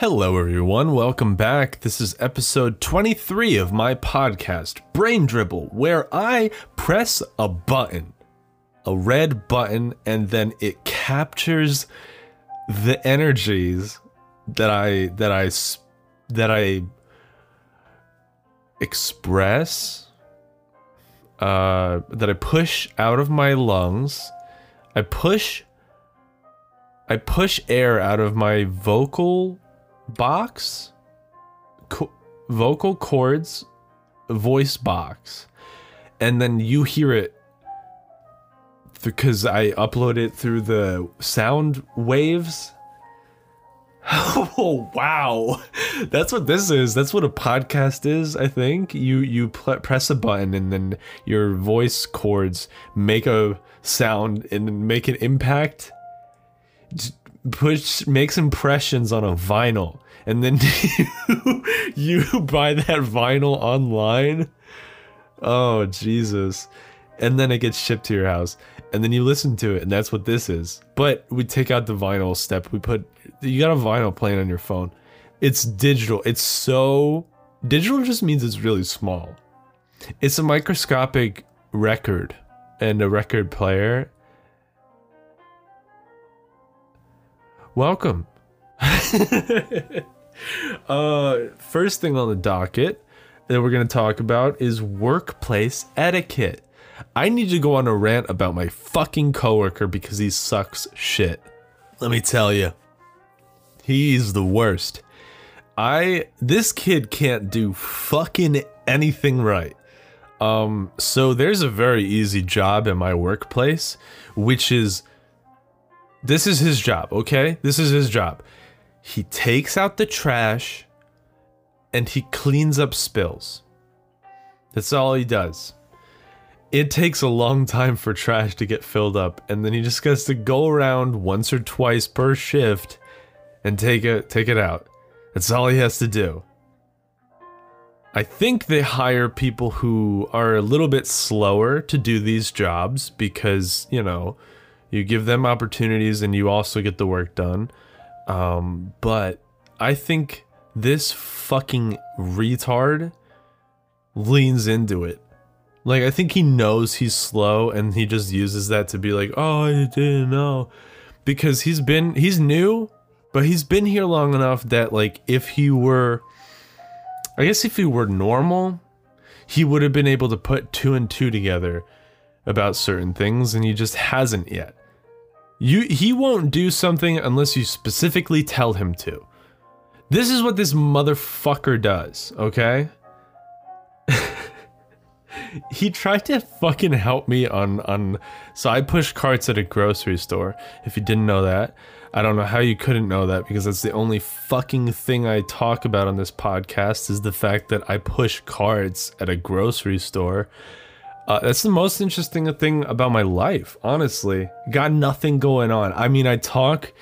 Hello, everyone. Welcome back. This is episode 23 of my podcast, Brain Dribble, where I press a button, a red button, and then it captures the energies that I that I that I express, uh, that I push out of my lungs. I push I push air out of my vocal box, co- vocal cords, voice box, and then you hear it because I upload it through the sound waves. Oh wow, that's what this is. That's what a podcast is. I think you you pl- press a button and then your voice cords make a sound and make an impact push makes impressions on a vinyl. And then you, you buy that vinyl online? Oh jesus. And then it gets shipped to your house. And then you listen to it and that's what this is. But we take out the vinyl step. We put you got a vinyl playing on your phone. It's digital. It's so digital just means it's really small. It's a microscopic record and a record player Welcome. uh, first thing on the docket that we're going to talk about is workplace etiquette. I need to go on a rant about my fucking coworker because he sucks shit. Let me tell you, he's the worst. I this kid can't do fucking anything right. Um, so there's a very easy job in my workplace, which is this is his job, okay? This is his job. He takes out the trash and he cleans up spills. That's all he does. It takes a long time for trash to get filled up, and then he just gets to go around once or twice per shift and take it take it out. That's all he has to do. I think they hire people who are a little bit slower to do these jobs because, you know, you give them opportunities and you also get the work done. Um, but I think this fucking retard leans into it. Like, I think he knows he's slow and he just uses that to be like, oh, I didn't know. Because he's been, he's new, but he's been here long enough that, like, if he were, I guess if he were normal, he would have been able to put two and two together about certain things and he just hasn't yet. You he won't do something unless you specifically tell him to. This is what this motherfucker does, okay? he tried to fucking help me on on so I push carts at a grocery store. If you didn't know that, I don't know how you couldn't know that because that's the only fucking thing I talk about on this podcast is the fact that I push carts at a grocery store. Uh, that's the most interesting thing about my life, honestly. Got nothing going on. I mean, I talk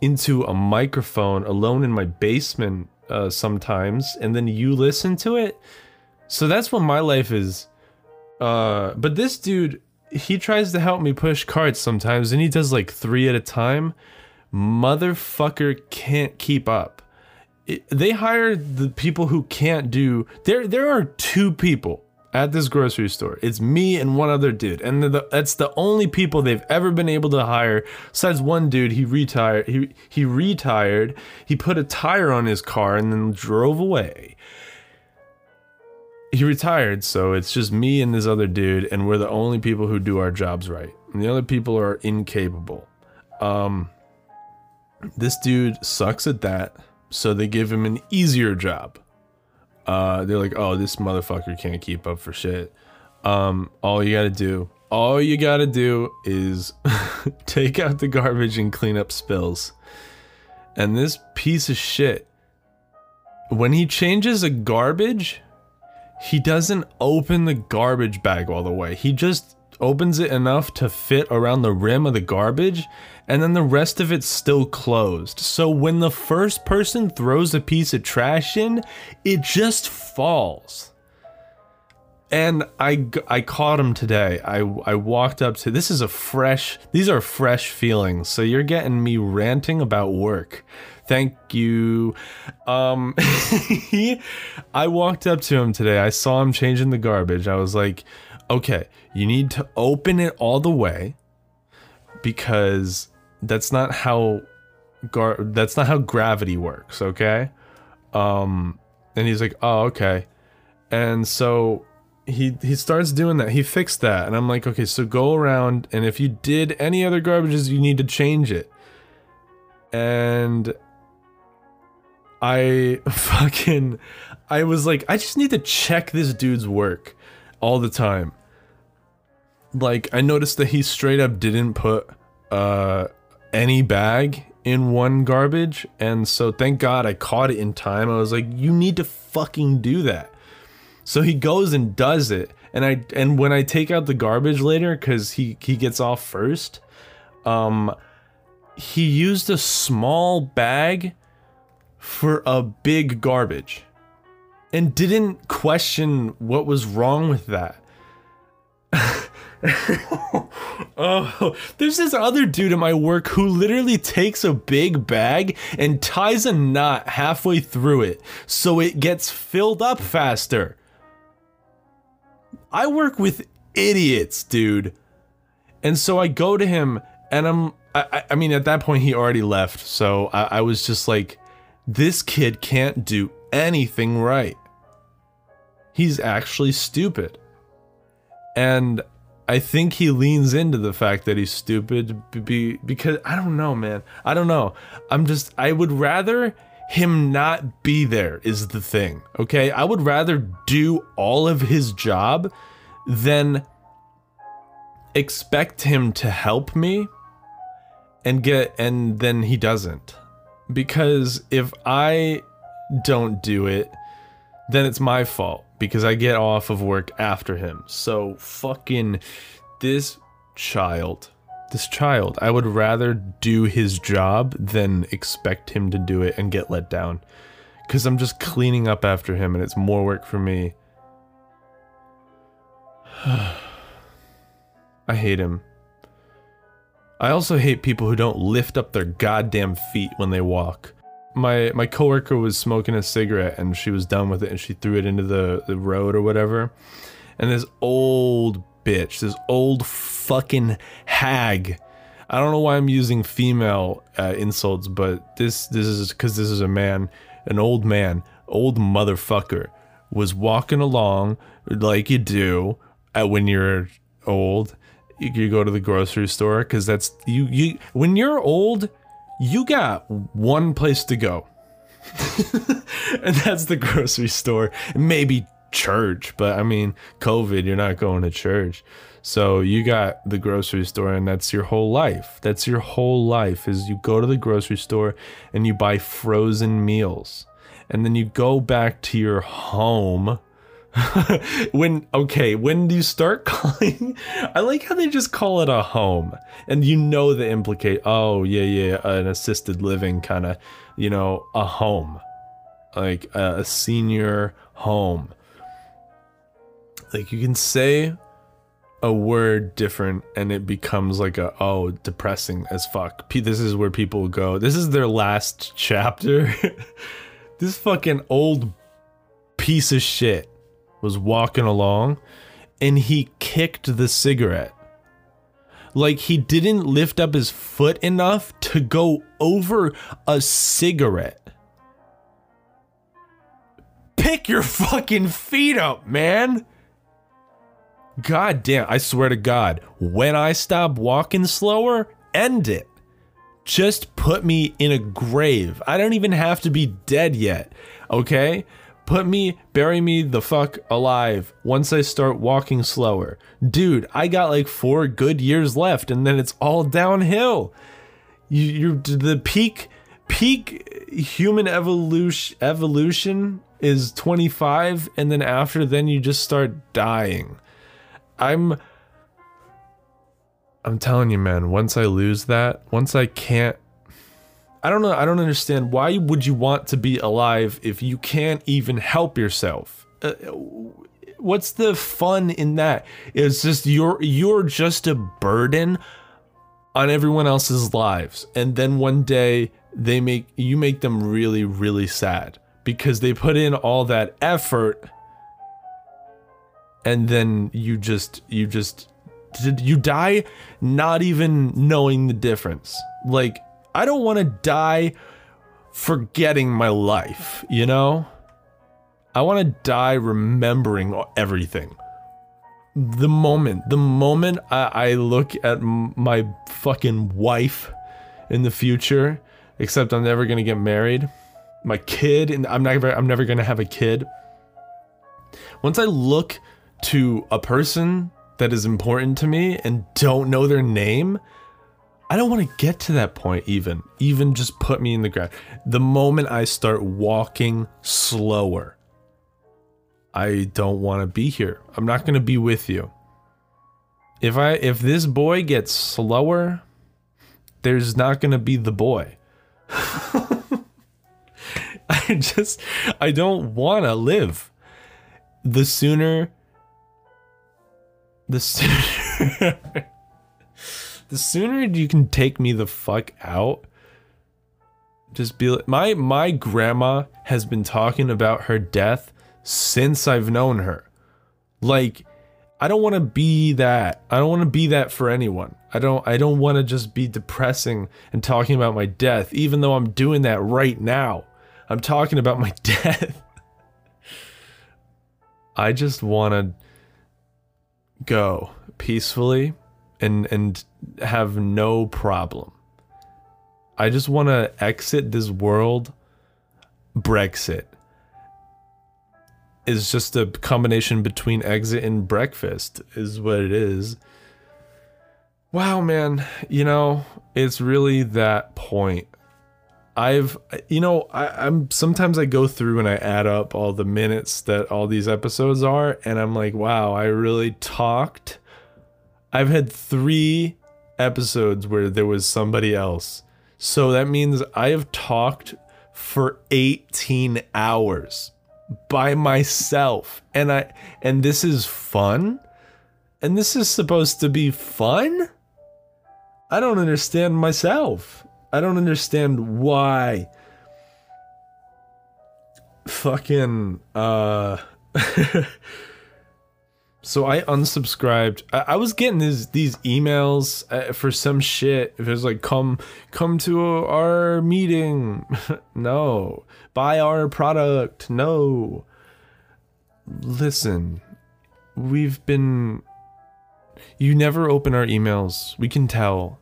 into a microphone alone in my basement uh, sometimes, and then you listen to it. So that's what my life is. Uh, but this dude, he tries to help me push carts sometimes, and he does like three at a time. Motherfucker can't keep up. It, they hire the people who can't do. There, there are two people at this grocery store. It's me and one other dude, and the, that's the only people they've ever been able to hire. Besides one dude, he retired. He he retired. He put a tire on his car and then drove away. He retired, so it's just me and this other dude, and we're the only people who do our jobs right. And the other people are incapable. Um, this dude sucks at that, so they give him an easier job uh, they're like, oh, this motherfucker can't keep up for shit. Um, all you gotta do, all you gotta do is take out the garbage and clean up spills. And this piece of shit, when he changes a garbage, he doesn't open the garbage bag all the way. He just opens it enough to fit around the rim of the garbage, and then the rest of it's still closed. So when the first person throws a piece of trash in, it just falls. And I, I caught him today. I, I walked up to this is a fresh, these are fresh feelings. So you're getting me ranting about work. Thank you. Um, I walked up to him today. I saw him changing the garbage. I was like, okay, you need to open it all the way because that's not how gar that's not how gravity works, okay? Um, and he's like, oh, okay. And so he he starts doing that. He fixed that, and I'm like, okay, so go around, and if you did any other garbages, you need to change it. And I fucking I was like, I just need to check this dude's work all the time. Like I noticed that he straight up didn't put uh any bag in one garbage, and so thank God I caught it in time. I was like, you need to fucking do that. So he goes and does it. And I and when I take out the garbage later cuz he he gets off first, um he used a small bag for a big garbage and didn't question what was wrong with that. oh, there's this other dude at my work who literally takes a big bag and ties a knot halfway through it so it gets filled up faster. I work with idiots, dude. And so I go to him and I'm, I, I mean, at that point he already left. So I, I was just like, this kid can't do anything right. He's actually stupid. And I think he leans into the fact that he's stupid be, because I don't know, man. I don't know. I'm just, I would rather him not be there is the thing. Okay, I would rather do all of his job than expect him to help me and get and then he doesn't. Because if I don't do it, then it's my fault because I get off of work after him. So fucking this child this child. I would rather do his job than expect him to do it and get let down. Because I'm just cleaning up after him and it's more work for me. I hate him. I also hate people who don't lift up their goddamn feet when they walk. My my coworker was smoking a cigarette and she was done with it and she threw it into the, the road or whatever. And this old bitch, this old fucking hag. I don't know why I'm using female uh, insults, but this this is because this is a man, an old man, old motherfucker, was walking along like you do uh, when you're old. You, you go to the grocery store because that's you you when you're old, you got one place to go. and that's the grocery store. Maybe church, but I mean, COVID, you're not going to church. So you got the grocery store and that's your whole life. That's your whole life is you go to the grocery store and you buy frozen meals. And then you go back to your home when okay, when do you start calling I like how they just call it a home and you know the implicate oh yeah yeah an assisted living kind of, you know, a home. Like a, a senior home like you can say a word different and it becomes like a oh depressing as fuck. This is where people go. This is their last chapter. this fucking old piece of shit was walking along and he kicked the cigarette. Like he didn't lift up his foot enough to go over a cigarette. Pick your fucking feet up, man. God damn, I swear to God, when I stop walking slower, end it. Just put me in a grave. I don't even have to be dead yet, okay? Put me, bury me the fuck alive once I start walking slower. Dude, I got like four good years left and then it's all downhill. You, you're the peak, peak human evolution, evolution is 25 and then after then you just start dying. I'm I'm telling you, man, once I lose that, once I can't I don't know, I don't understand why would you want to be alive if you can't even help yourself? Uh, what's the fun in that? It's just you're you're just a burden on everyone else's lives. And then one day they make you make them really really sad because they put in all that effort and then you just you just you die not even knowing the difference like i don't want to die forgetting my life you know? I want to die remembering everything. The moment the moment i, I look at my fucking wife in the future except i'm never gonna get married. My kid and i'm never i'm never gonna have a kid. Once i look to a person that is important to me and don't know their name, I don't want to get to that point even. Even just put me in the ground. The moment I start walking slower, I don't want to be here. I'm not going to be with you. If I if this boy gets slower, there's not going to be the boy. I just I don't want to live. The sooner the sooner the sooner you can take me the fuck out just be like my my grandma has been talking about her death since I've known her. Like I don't want to be that I don't want to be that for anyone. I don't I don't want to just be depressing and talking about my death even though I'm doing that right now. I'm talking about my death. I just want to go peacefully and and have no problem. I just want to exit this world. Brexit is just a combination between exit and breakfast is what it is. Wow, man, you know, it's really that point I've you know I, am sometimes I go through and I add up all the minutes that all these episodes are, and I'm like, wow, I really talked. I've had three episodes where there was somebody else, so that means I have talked for 18 hours by myself, and I and this is fun, and this is supposed to be fun. I don't understand myself. I don't understand why. Fucking uh So I unsubscribed. I, I, was getting these these emails uh, for some shit. It was like come come to our meeting, no. Buy our product, no. Listen, we've been. You never open our emails. We can tell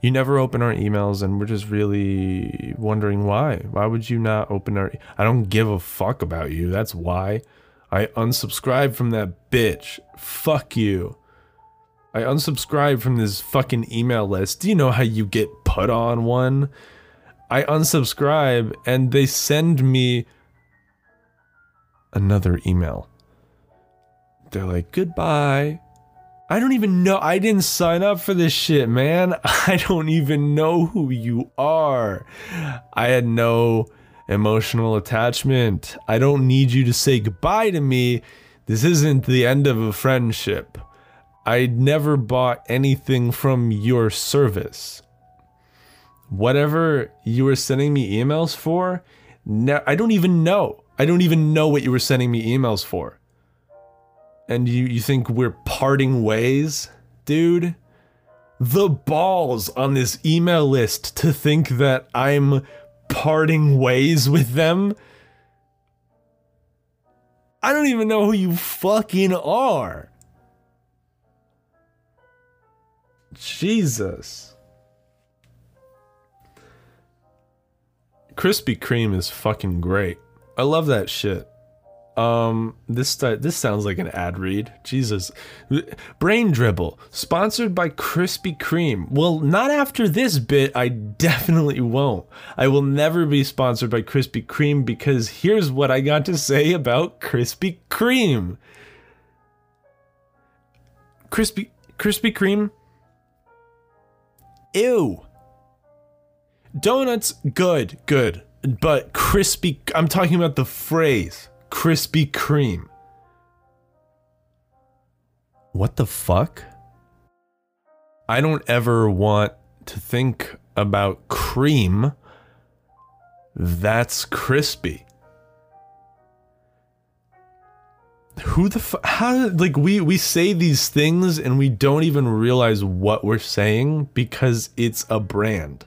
you never open our emails and we're just really wondering why. Why would you not open our I don't give a fuck about you. That's why. I unsubscribed from that bitch. Fuck you. I unsubscribed from this fucking email list. Do you know how you get put on one? I unsubscribe and they send me another email. They're like, goodbye. I don't even know. I didn't sign up for this shit, man. I don't even know who you are. I had no emotional attachment. I don't need you to say goodbye to me. This isn't the end of a friendship. I never bought anything from your service. Whatever you were sending me emails for, I don't even know. I don't even know what you were sending me emails for and you, you think we're parting ways, dude? The balls on this email list to think that I'm parting ways with them. I don't even know who you fucking are. Jesus. Krispy Kreme is fucking great. I love that shit. Um, this this sounds like an ad read. Jesus, Brain Dribble, sponsored by Krispy Kreme. Well, not after this bit. I definitely won't. I will never be sponsored by Krispy Kreme because here's what I got to say about Krispy Kreme. Krispy Krispy Kreme. Ew. Donuts, good, good, but crispy. I'm talking about the phrase Krispy Kreme. What the fuck? I don't ever want to think about cream That's crispy. Who the f- how like we we say these things and we don't even realize what we're saying because it's a brand.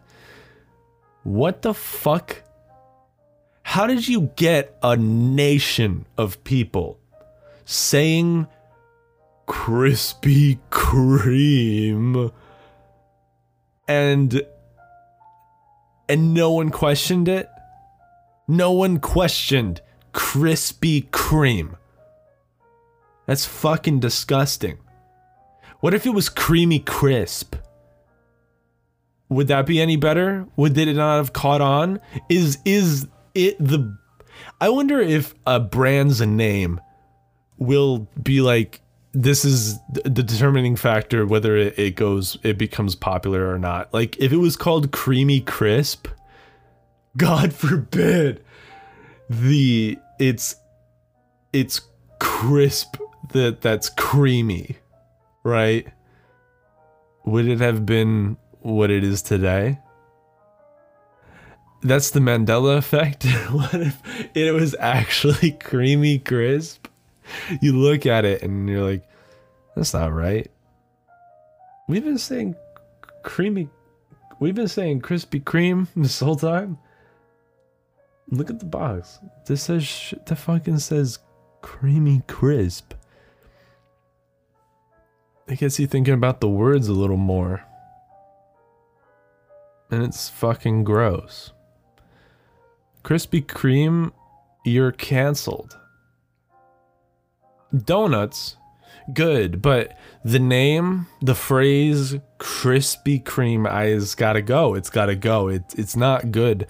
What the fuck? How did you get a nation of people saying Krispy Kreme and and no one questioned it? No one questioned Krispy Kreme. That's fucking disgusting. What if it was creamy crisp? Would that be any better? Would it not have caught on? Is is it the I wonder if a brand's name will be like this is the determining factor whether it, it goes it becomes popular or not. Like if it was called creamy crisp, God forbid the it's it's crisp that that's creamy, right? Would it have been what it is today? That's the Mandela effect. what if it was actually creamy crisp? You look at it and you're like, that's not right. We've been saying creamy, we've been saying Krispy Kreme this whole time. Look at the box. This says that fucking says creamy crisp. It gets you thinking about the words a little more. And it's fucking gross. Krispy Kreme, you're canceled. Donuts, good, but the name, the phrase Krispy Kreme, has gotta go. It's gotta go. It, it's not good.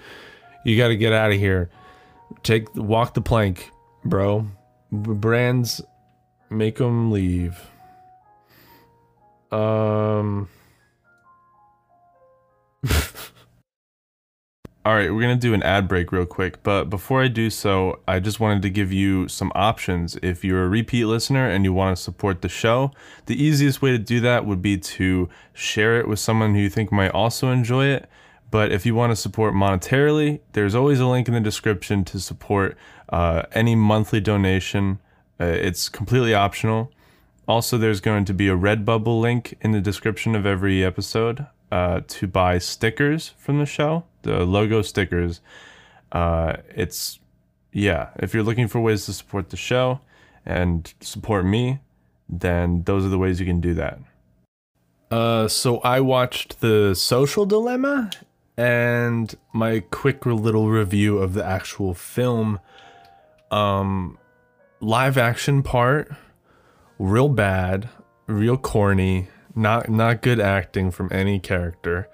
You gotta get out of here. Take walk the plank, bro. Brands make them leave. Um. All right, we're going to do an ad break real quick, but before I do so, I just wanted to give you some options. If you're a repeat listener and you want to support the show, the easiest way to do that would be to share it with someone who you think might also enjoy it. But if you want to support monetarily, there's always a link in the description to support uh, any monthly donation. Uh, it's completely optional. Also, there's going to be a Redbubble link in the description of every episode uh, to buy stickers from the show the logo stickers. Uh, it's yeah. If you're looking for ways to support the show and support me, then those are the ways you can do that. Uh, so I watched the Social Dilemma, and my quick little review of the actual film. Um, live action part, real bad, real corny, not not good acting from any character.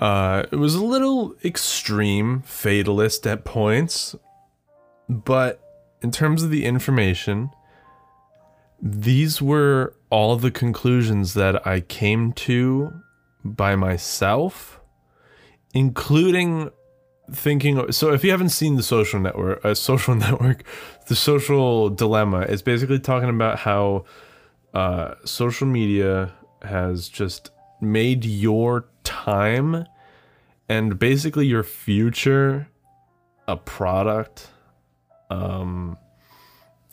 Uh, it was a little extreme, fatalist at points, but in terms of the information, these were all the conclusions that I came to by myself, including thinking. So, if you haven't seen the social network, a uh, social network, the social dilemma is basically talking about how uh, social media has just made your time and basically your future a product. Um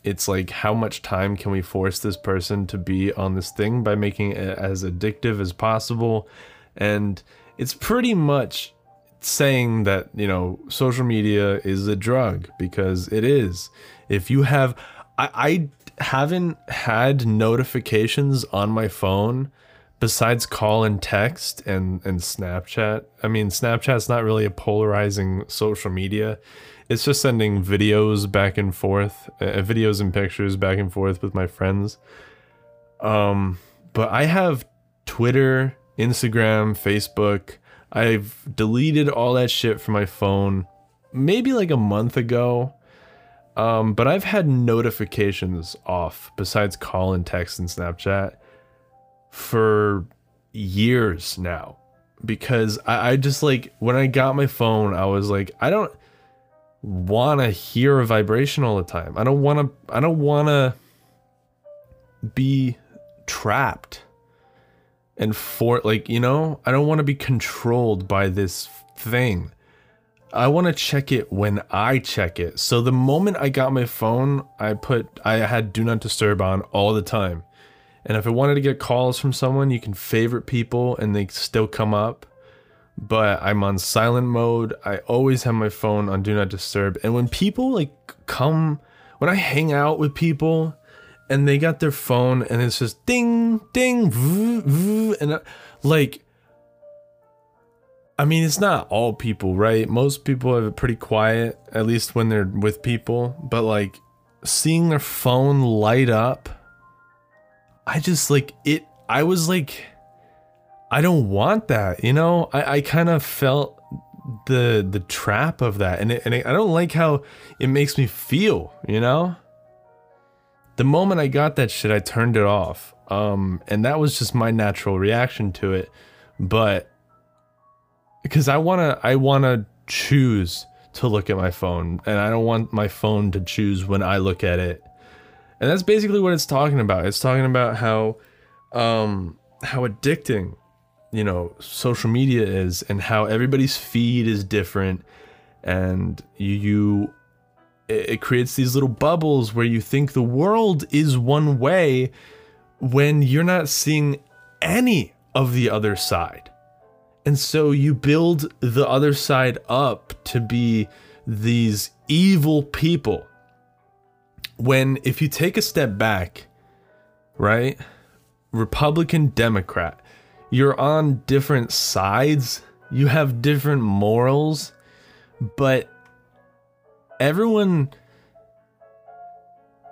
it's like how much time can we force this person to be on this thing by making it as addictive as possible? And it's pretty much saying that you know social media is a drug because it is. If you have i, I haven't had notifications on my phone besides call and text and and Snapchat, I mean Snapchat's not really a polarizing social media. It's just sending videos back and forth, uh, videos and pictures back and forth with my friends. Um, but I have Twitter, Instagram, Facebook. I've deleted all that shit from my phone maybe like a month ago. Um, but I've had notifications off besides call and text and Snapchat for years now because I, I just like when I got my phone, I was like, I don't want to hear a vibration all the time. I don't want to. I don't want to be trapped. and for like, you know, I don't want to be controlled by this thing. I want to check it when I check it. So the moment I got my phone, I put I had do not disturb on all the time. And if I wanted to get calls from someone, you can favorite people and they still come up. But I'm on silent mode. I always have my phone on do not disturb. And when people like come when I hang out with people and they got their phone and it's just ding ding voo, voo, and uh, like I mean, it's not all people, right? Most people have it pretty quiet, at least when they're with people. But like seeing their phone light up, I just like it. I was like, I don't want that, you know. I, I kind of felt the the trap of that, and it, and it, I don't like how it makes me feel, you know. The moment I got that shit, I turned it off, um, and that was just my natural reaction to it. But because I wanna I wanna choose to look at my phone and I don't want my phone to choose when I look at it. And that's basically what it's talking about. It's talking about how um how addicting you know social media is and how everybody's feed is different and you, you it, it creates these little bubbles where you think the world is one way when you're not seeing any of the other side. And so you build the other side up to be these evil people. When, if you take a step back, right? Republican, Democrat, you're on different sides, you have different morals, but everyone,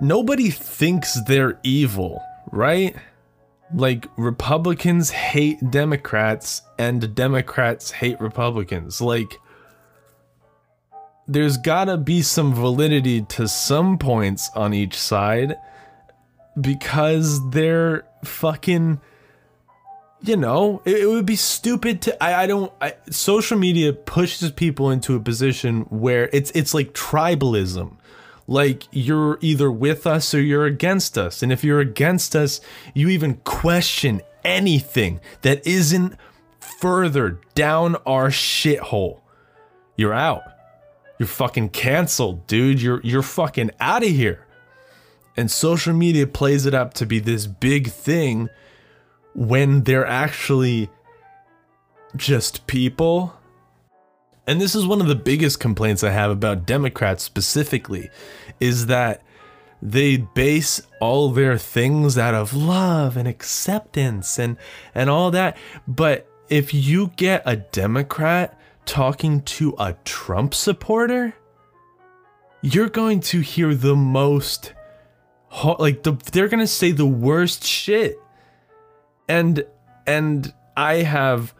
nobody thinks they're evil, right? Like Republicans hate Democrats and Democrats hate Republicans. Like there's gotta be some validity to some points on each side because they're fucking you know it, it would be stupid to i, I don't I, social media pushes people into a position where it's it's like tribalism like you're either with us or you're against us. And if you're against us, you even question anything that isn't further down our shithole. You're out. You're fucking canceled, dude. You're you're fucking out of here. And social media plays it up to be this big thing when they're actually just people and this is one of the biggest complaints I have about Democrats specifically, is that they base all their things out of love and acceptance and and all that. But if you get a Democrat talking to a Trump supporter, you're going to hear the most like the, they're going to say the worst shit. And and I have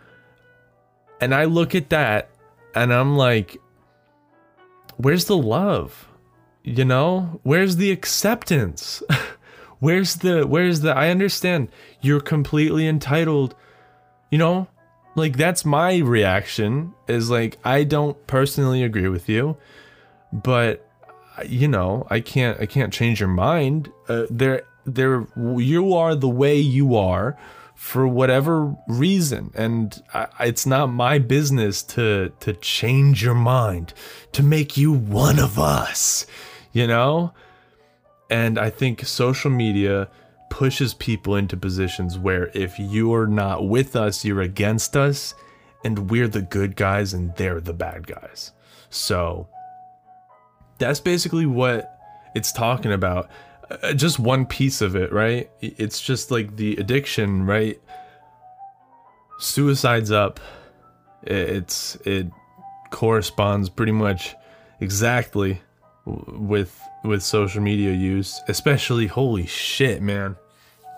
and I look at that and I'm like, where's the love? You know, where's the acceptance? where's the, where's the, I understand you're completely entitled, you know, like that's my reaction is like, I don't personally agree with you, but you know, I can't, I can't change your mind. Uh, there, there, you are the way you are for whatever reason. And I, it's not my business to to change your mind to make you one of us you know? And i think social media pushes people into positions where if you're not with us you're against us and we're the good guys and they're the bad guys. So that's basically what it's talking about Uh, just one piece of it, right? It's just like the addiction, right? Suicide's up. It's it corresponds pretty much exactly with with social media use, especially holy shit, man.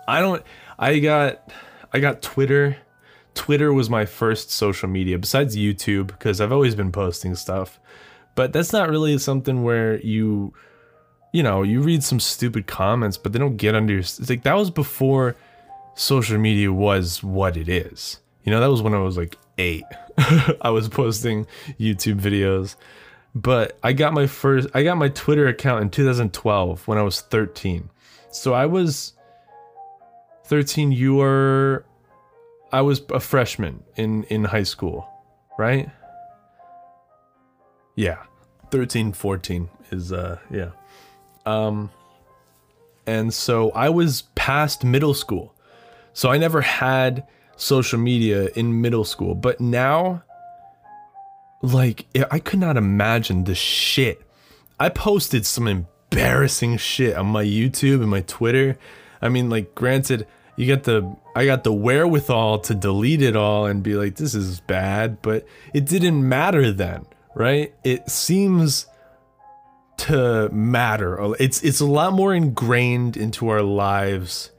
I don't I got I got Twitter. Twitter was my first social media besides YouTube because I've always been posting stuff. But that's not really something where you you know, you read some stupid comments, but they don't get under your. It's like that was before social media was what it is. You know, that was when I was like eight. I was posting YouTube videos, but I got my first, I got my Twitter account in 2012 when I was 13. So I was 13. You were I was a freshman in in high school, right? Yeah. 13, 14 is uh yeah. Um and so I was past middle school. So I never had social media in middle school, but now like I could not imagine the shit. I posted some embarrassing shit on my YouTube and my Twitter. I mean, like granted, you get the I got the wherewithal to delete it all and be like this is bad, but it didn't matter then, right? It seems to matter. It's it's a lot more ingrained into our lives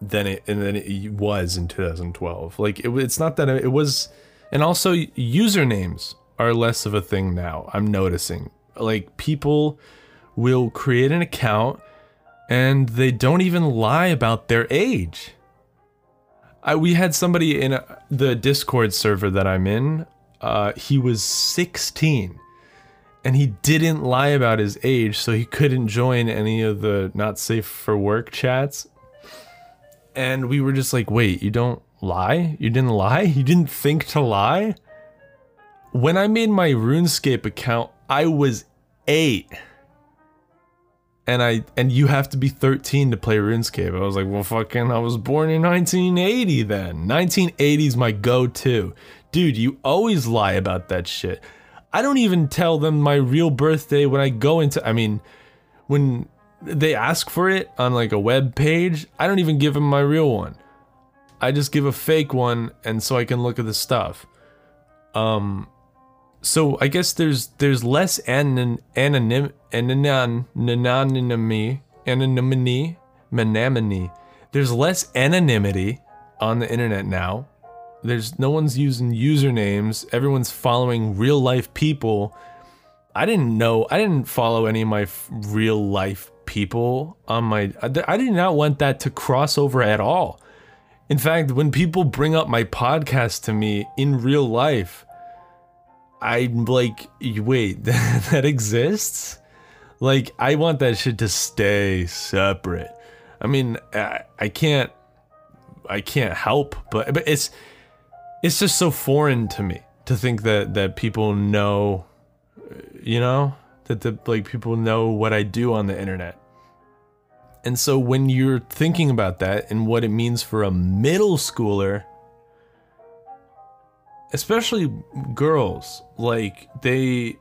than it and than it was in 2012. Like it, it's not that it was, and also usernames are less of a thing now. I'm noticing like people will create an account and they don't even lie about their age. I, we had somebody in a, the Discord server that I'm in. Uh, he was 16 and he didn't lie about his age, so he couldn't join any of the not safe for work chats. And we were just like, wait, you don't lie? You didn't lie? You didn't think to lie? When I made my RuneScape account, I was eight. And I and you have to be 13 to play RuneScape. I was like, well fucking I was born in 1980 then. 1980 is my go-to. Dude, you always lie about that shit. I don't even tell them my real birthday when I go into I mean when they ask for it on like a web page, I don't even give them my real one. I just give a fake one and so I can look at the stuff. Um so I guess there's there's less anon anonym anonym anonymity anonymity anonymity. There's less anonymity on the internet now there's no one's using usernames. Everyone's following real life people. I didn't know. I didn't follow any of my real life people on my. I did not want that to cross over at all. In fact, when people bring up my podcast to me in real life, I'm like, wait, that exists? Like, I want that shit to stay separate. I mean, I, I can't, I can't help, but but it's it's just so foreign to me to think that that people know you know that the like people know what I do on the internet. And so when you're thinking about that and what it means for a middle schooler, especially girls, like they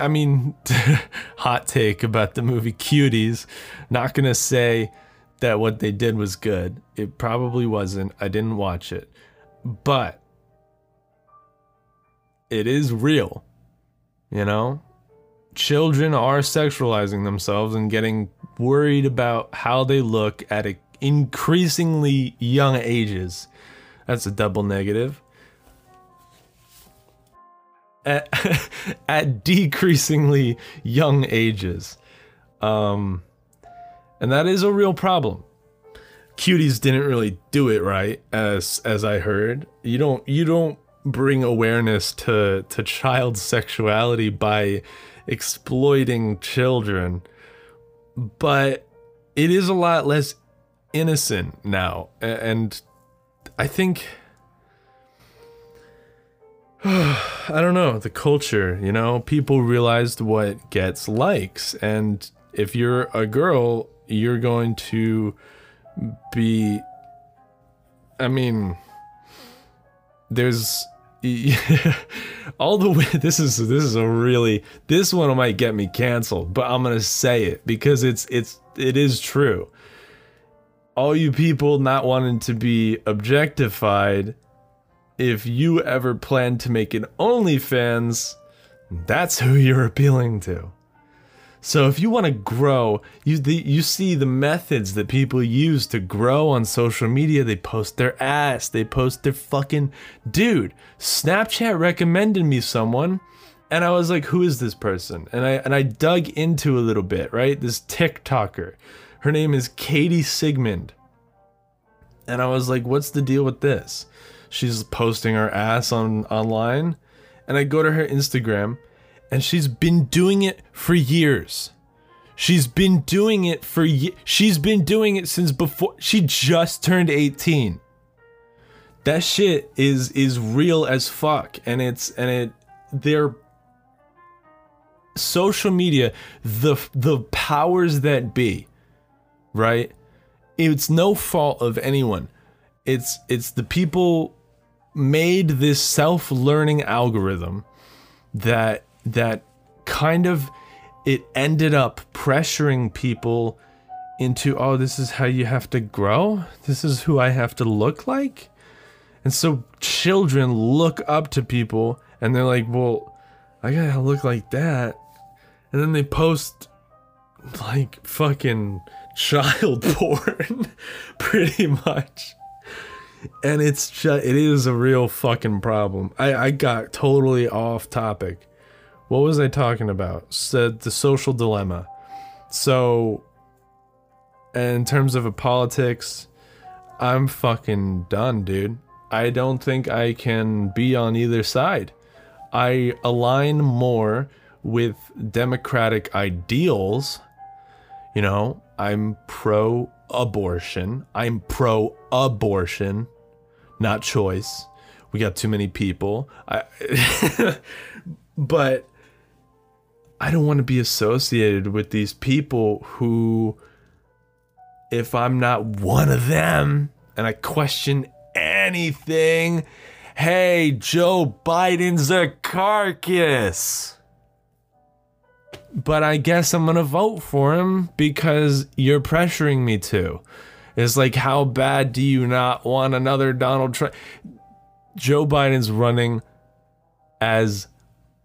I mean, hot take about the movie Cuties, not going to say that what they did was good. It probably wasn't. I didn't watch it. But it is real. You know? Children are sexualizing themselves and getting worried about how they look at increasingly young ages. That's a double negative. At, at decreasingly young ages. Um, and that is a real problem. Cuties didn't really do it right, as as I heard. You don't you don't bring awareness to to child sexuality by exploiting children. But it is a lot less innocent now and i think i don't know the culture you know people realized what gets likes and if you're a girl you're going to be i mean there's all the way this is this is a really this one might get me canceled but i'm gonna say it because it's it's it is true. All you people not wanting to be objectified if you ever plan to make an onlyfans that's who you're appealing to so if you want to grow, you the, you see the methods that people use to grow on social media. They post their ass, they post their fucking dude. Snapchat recommended me someone, and I was like, "Who is this person?" And I and I dug into a little bit. Right, this TikToker. Her name is Katie Sigmond, and I was like, "What's the deal with this?" She's posting her ass on online, and I go to her Instagram and she's been doing it for years. She's been doing it for ye- she's been doing it since before she just turned 18. that shit is is real as fuck and it's and it they're social media the the powers that be right it's no fault of anyone it's it's the people made this self-learning algorithm that that kind of it ended up pressuring people into oh this is how you have to grow? This is who i have to look like? And so children look up to people and they're like well i gotta look like that. And then they post like fucking child porn pretty much. And it's just it is a real fucking problem. I i got totally off topic what was i talking about said the social dilemma so in terms of a politics i'm fucking done dude i don't think i can be on either side i align more with democratic ideals you know i'm pro abortion. I'm pro abortion, not choice. We got too many people. I but I don't want to be associated with these people who if I'm not one of them and I question anything, hey, Joe Biden's a carcass but I guess I'm gonna vote for him because you're pressuring me to. It's like, how bad do you not want another Donald Trump? Joe Biden's running as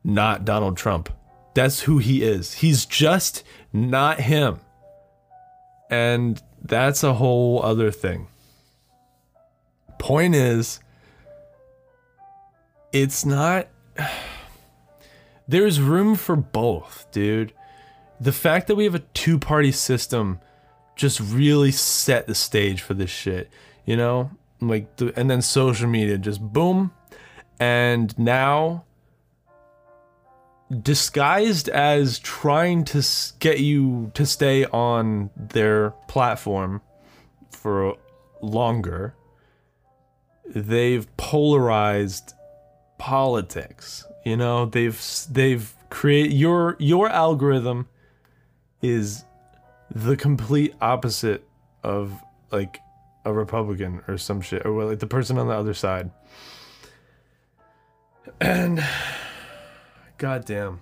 not Donald Trump. That's who he is. He's just not him. And that's a whole other thing. Point is, it's not there's room for both, dude. The fact that we have a two party system just really set the stage for this shit, you know? Like, the, and then social media just boom. And now, disguised as trying to get you to stay on their platform for longer, they've polarized politics you know, they've they've create your your algorithm is the complete opposite of like a Republican or some shit or like the person on the other side. And goddamn.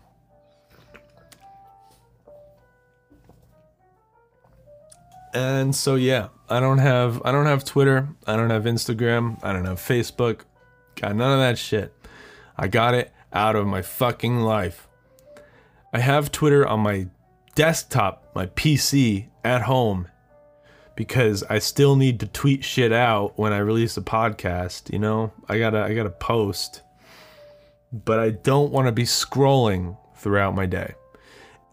And so yeah, I don't have I don't have Twitter, I don't have Instagram, I don't have Facebook. Got none of that shit. I got it out of my fucking life. I have Twitter on my desktop, my PC at home because I still need to tweet shit out when I release a podcast, you know? I got to I got to post. But I don't want to be scrolling throughout my day.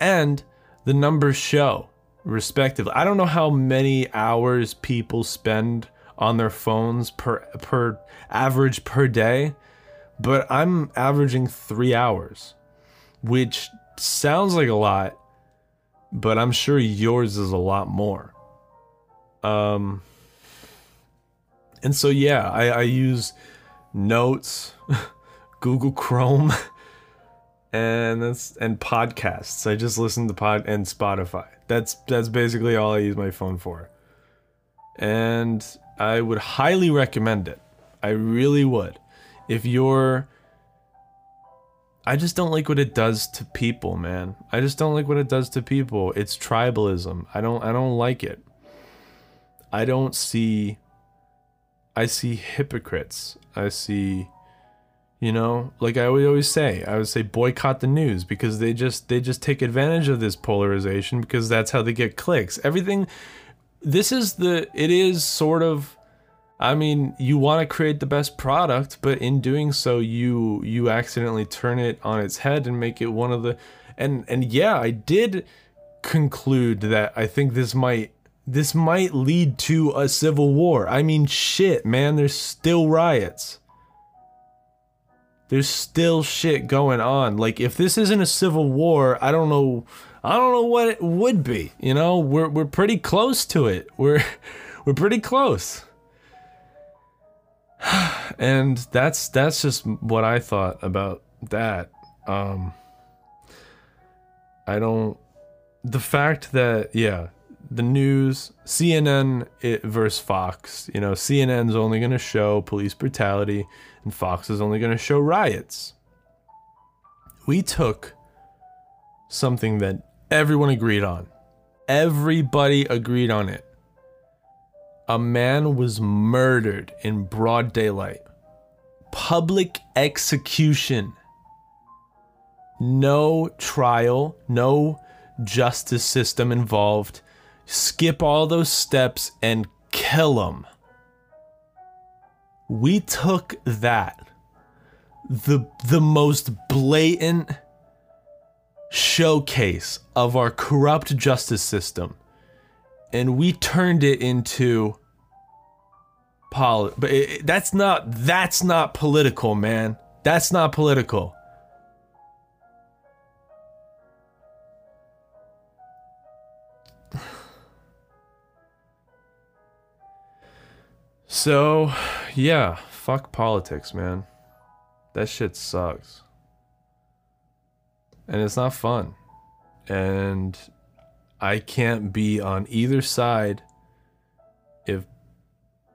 And the numbers show respectively. I don't know how many hours people spend on their phones per per average per day, but I'm averaging three hours, which sounds like a lot, but I'm sure yours is a lot more. Um, and so yeah, I, I use Notes, Google Chrome, and that's and podcasts. I just listen to pod and Spotify. That's that's basically all I use my phone for. And I would highly recommend it. I really would if you're I just don't like what it does to people, man. I just don't like what it does to people. It's tribalism. I don't I don't like it. I don't see I see hypocrites. I see you know, like I would always say, I would say boycott the news because they just they just take advantage of this polarization because that's how they get clicks. Everything this is the it is sort of I mean, you want to create the best product, but in doing so, you you accidentally turn it on its head and make it one of the and and yeah, I did conclude that I think this might this might lead to a civil war. I mean, shit, man, there's still riots. There's still shit going on. Like if this isn't a civil war, I don't know I don't know what it would be. You know, we're we're pretty close to it. We're we're pretty close. and that's that's just what I thought about that. Um I don't the fact that yeah, the news, CNN it, eh, versus Fox, you know, CNN's only going to show police brutality and Fox is only going to show riots. We took something that everyone agreed on. Everybody agreed on it. A man was murdered in broad daylight. Public execution. No trial, no justice system involved. Skip all those steps and kill him. We took that, the the most blatant showcase of our corrupt justice system. And we turned it into poli- but it, that's not that's not political man. That's not political so yeah fuck politics man that shit sucks and it's not fun. And I can't be on either side if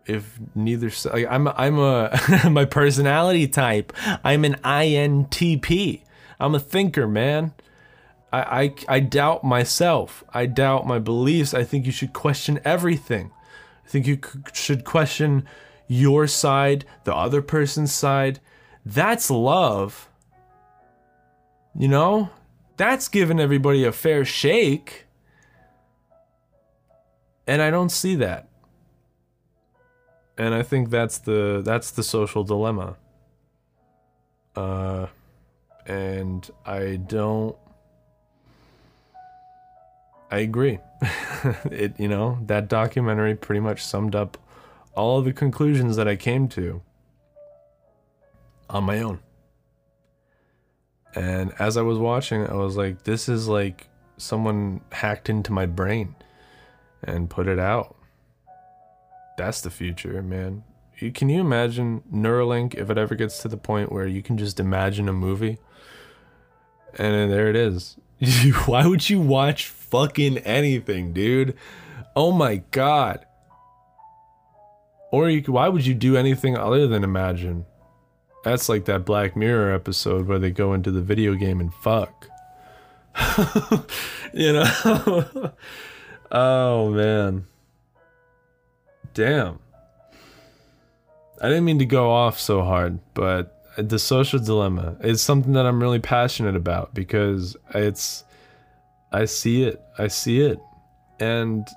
if neither side I'm I'm a my personality type. I'm an INTP. I'm a thinker, man. I, I I doubt myself. I doubt my beliefs. I think you should question everything. I think you should question your side, the other person's side. That's love. You know, that's giving everybody a fair shake. And I don't see that. And I think that's the that's the social dilemma. Uh and I don't I agree. it you know, that documentary pretty much summed up all the conclusions that I came to on my own. And as I was watching, I was like, this is like someone hacked into my brain and put it out. That's the future, man. Can you imagine Neuralink if it ever gets to the point where you can just imagine a movie? And there it is. Why would you watch fucking anything, dude? Oh my god. Or you, why would you do anything other than imagine? That's like that Black Mirror episode where they go into the video game and fuck. you know? oh man. Damn. I didn't mean to go off so hard, but the social dilemma is something that I'm really passionate about because it's I see it. I see it. And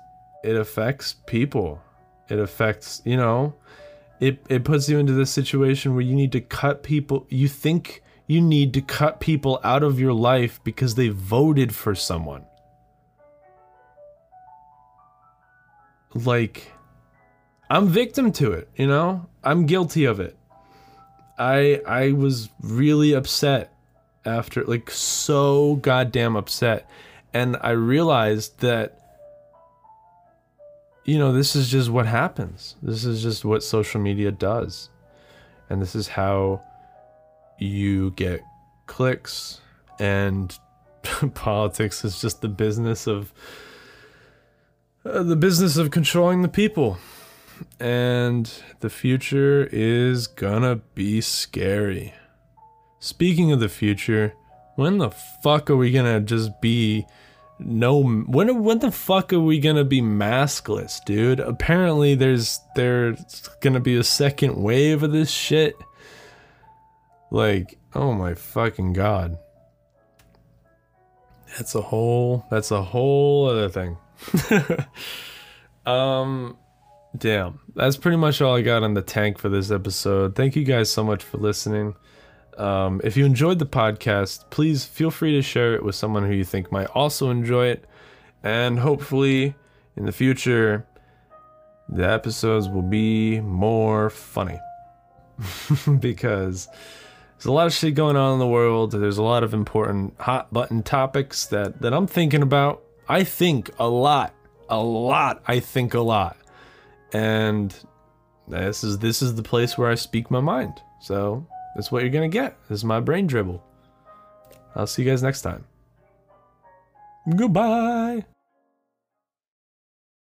it affects people. It affects, you know, it it puts you into this situation where you need to cut people you think you need to cut people out of your life because they voted for someone like i'm victim to it you know i'm guilty of it i i was really upset after like so goddamn upset and i realized that you know, this is just what happens. This is just what social media does. And this is how you get clicks and politics is just the business of uh, the business of controlling the people. And the future is gonna be scary. Speaking of the future, when the fuck are we gonna just be no when when the fuck are we gonna be maskless dude? Apparently there's there's gonna be a second wave of this shit. Like oh my fucking god. That's a whole that's a whole other thing. Um damn that's pretty much all i got on the tank for this episode thank you guys so much for listening um, if you enjoyed the podcast, please feel free to share it with someone who you think might also enjoy it. And hopefully, in the future, the episodes will be more funny. because there's a lot of shit going on in the world. There's a lot of important hot button topics that, that I'm thinking about. I think a lot. A lot. I think a lot. And this is this is the place where I speak my mind. So that's what you're gonna get. This is my brain dribble. I'll see you guys next time. Goodbye.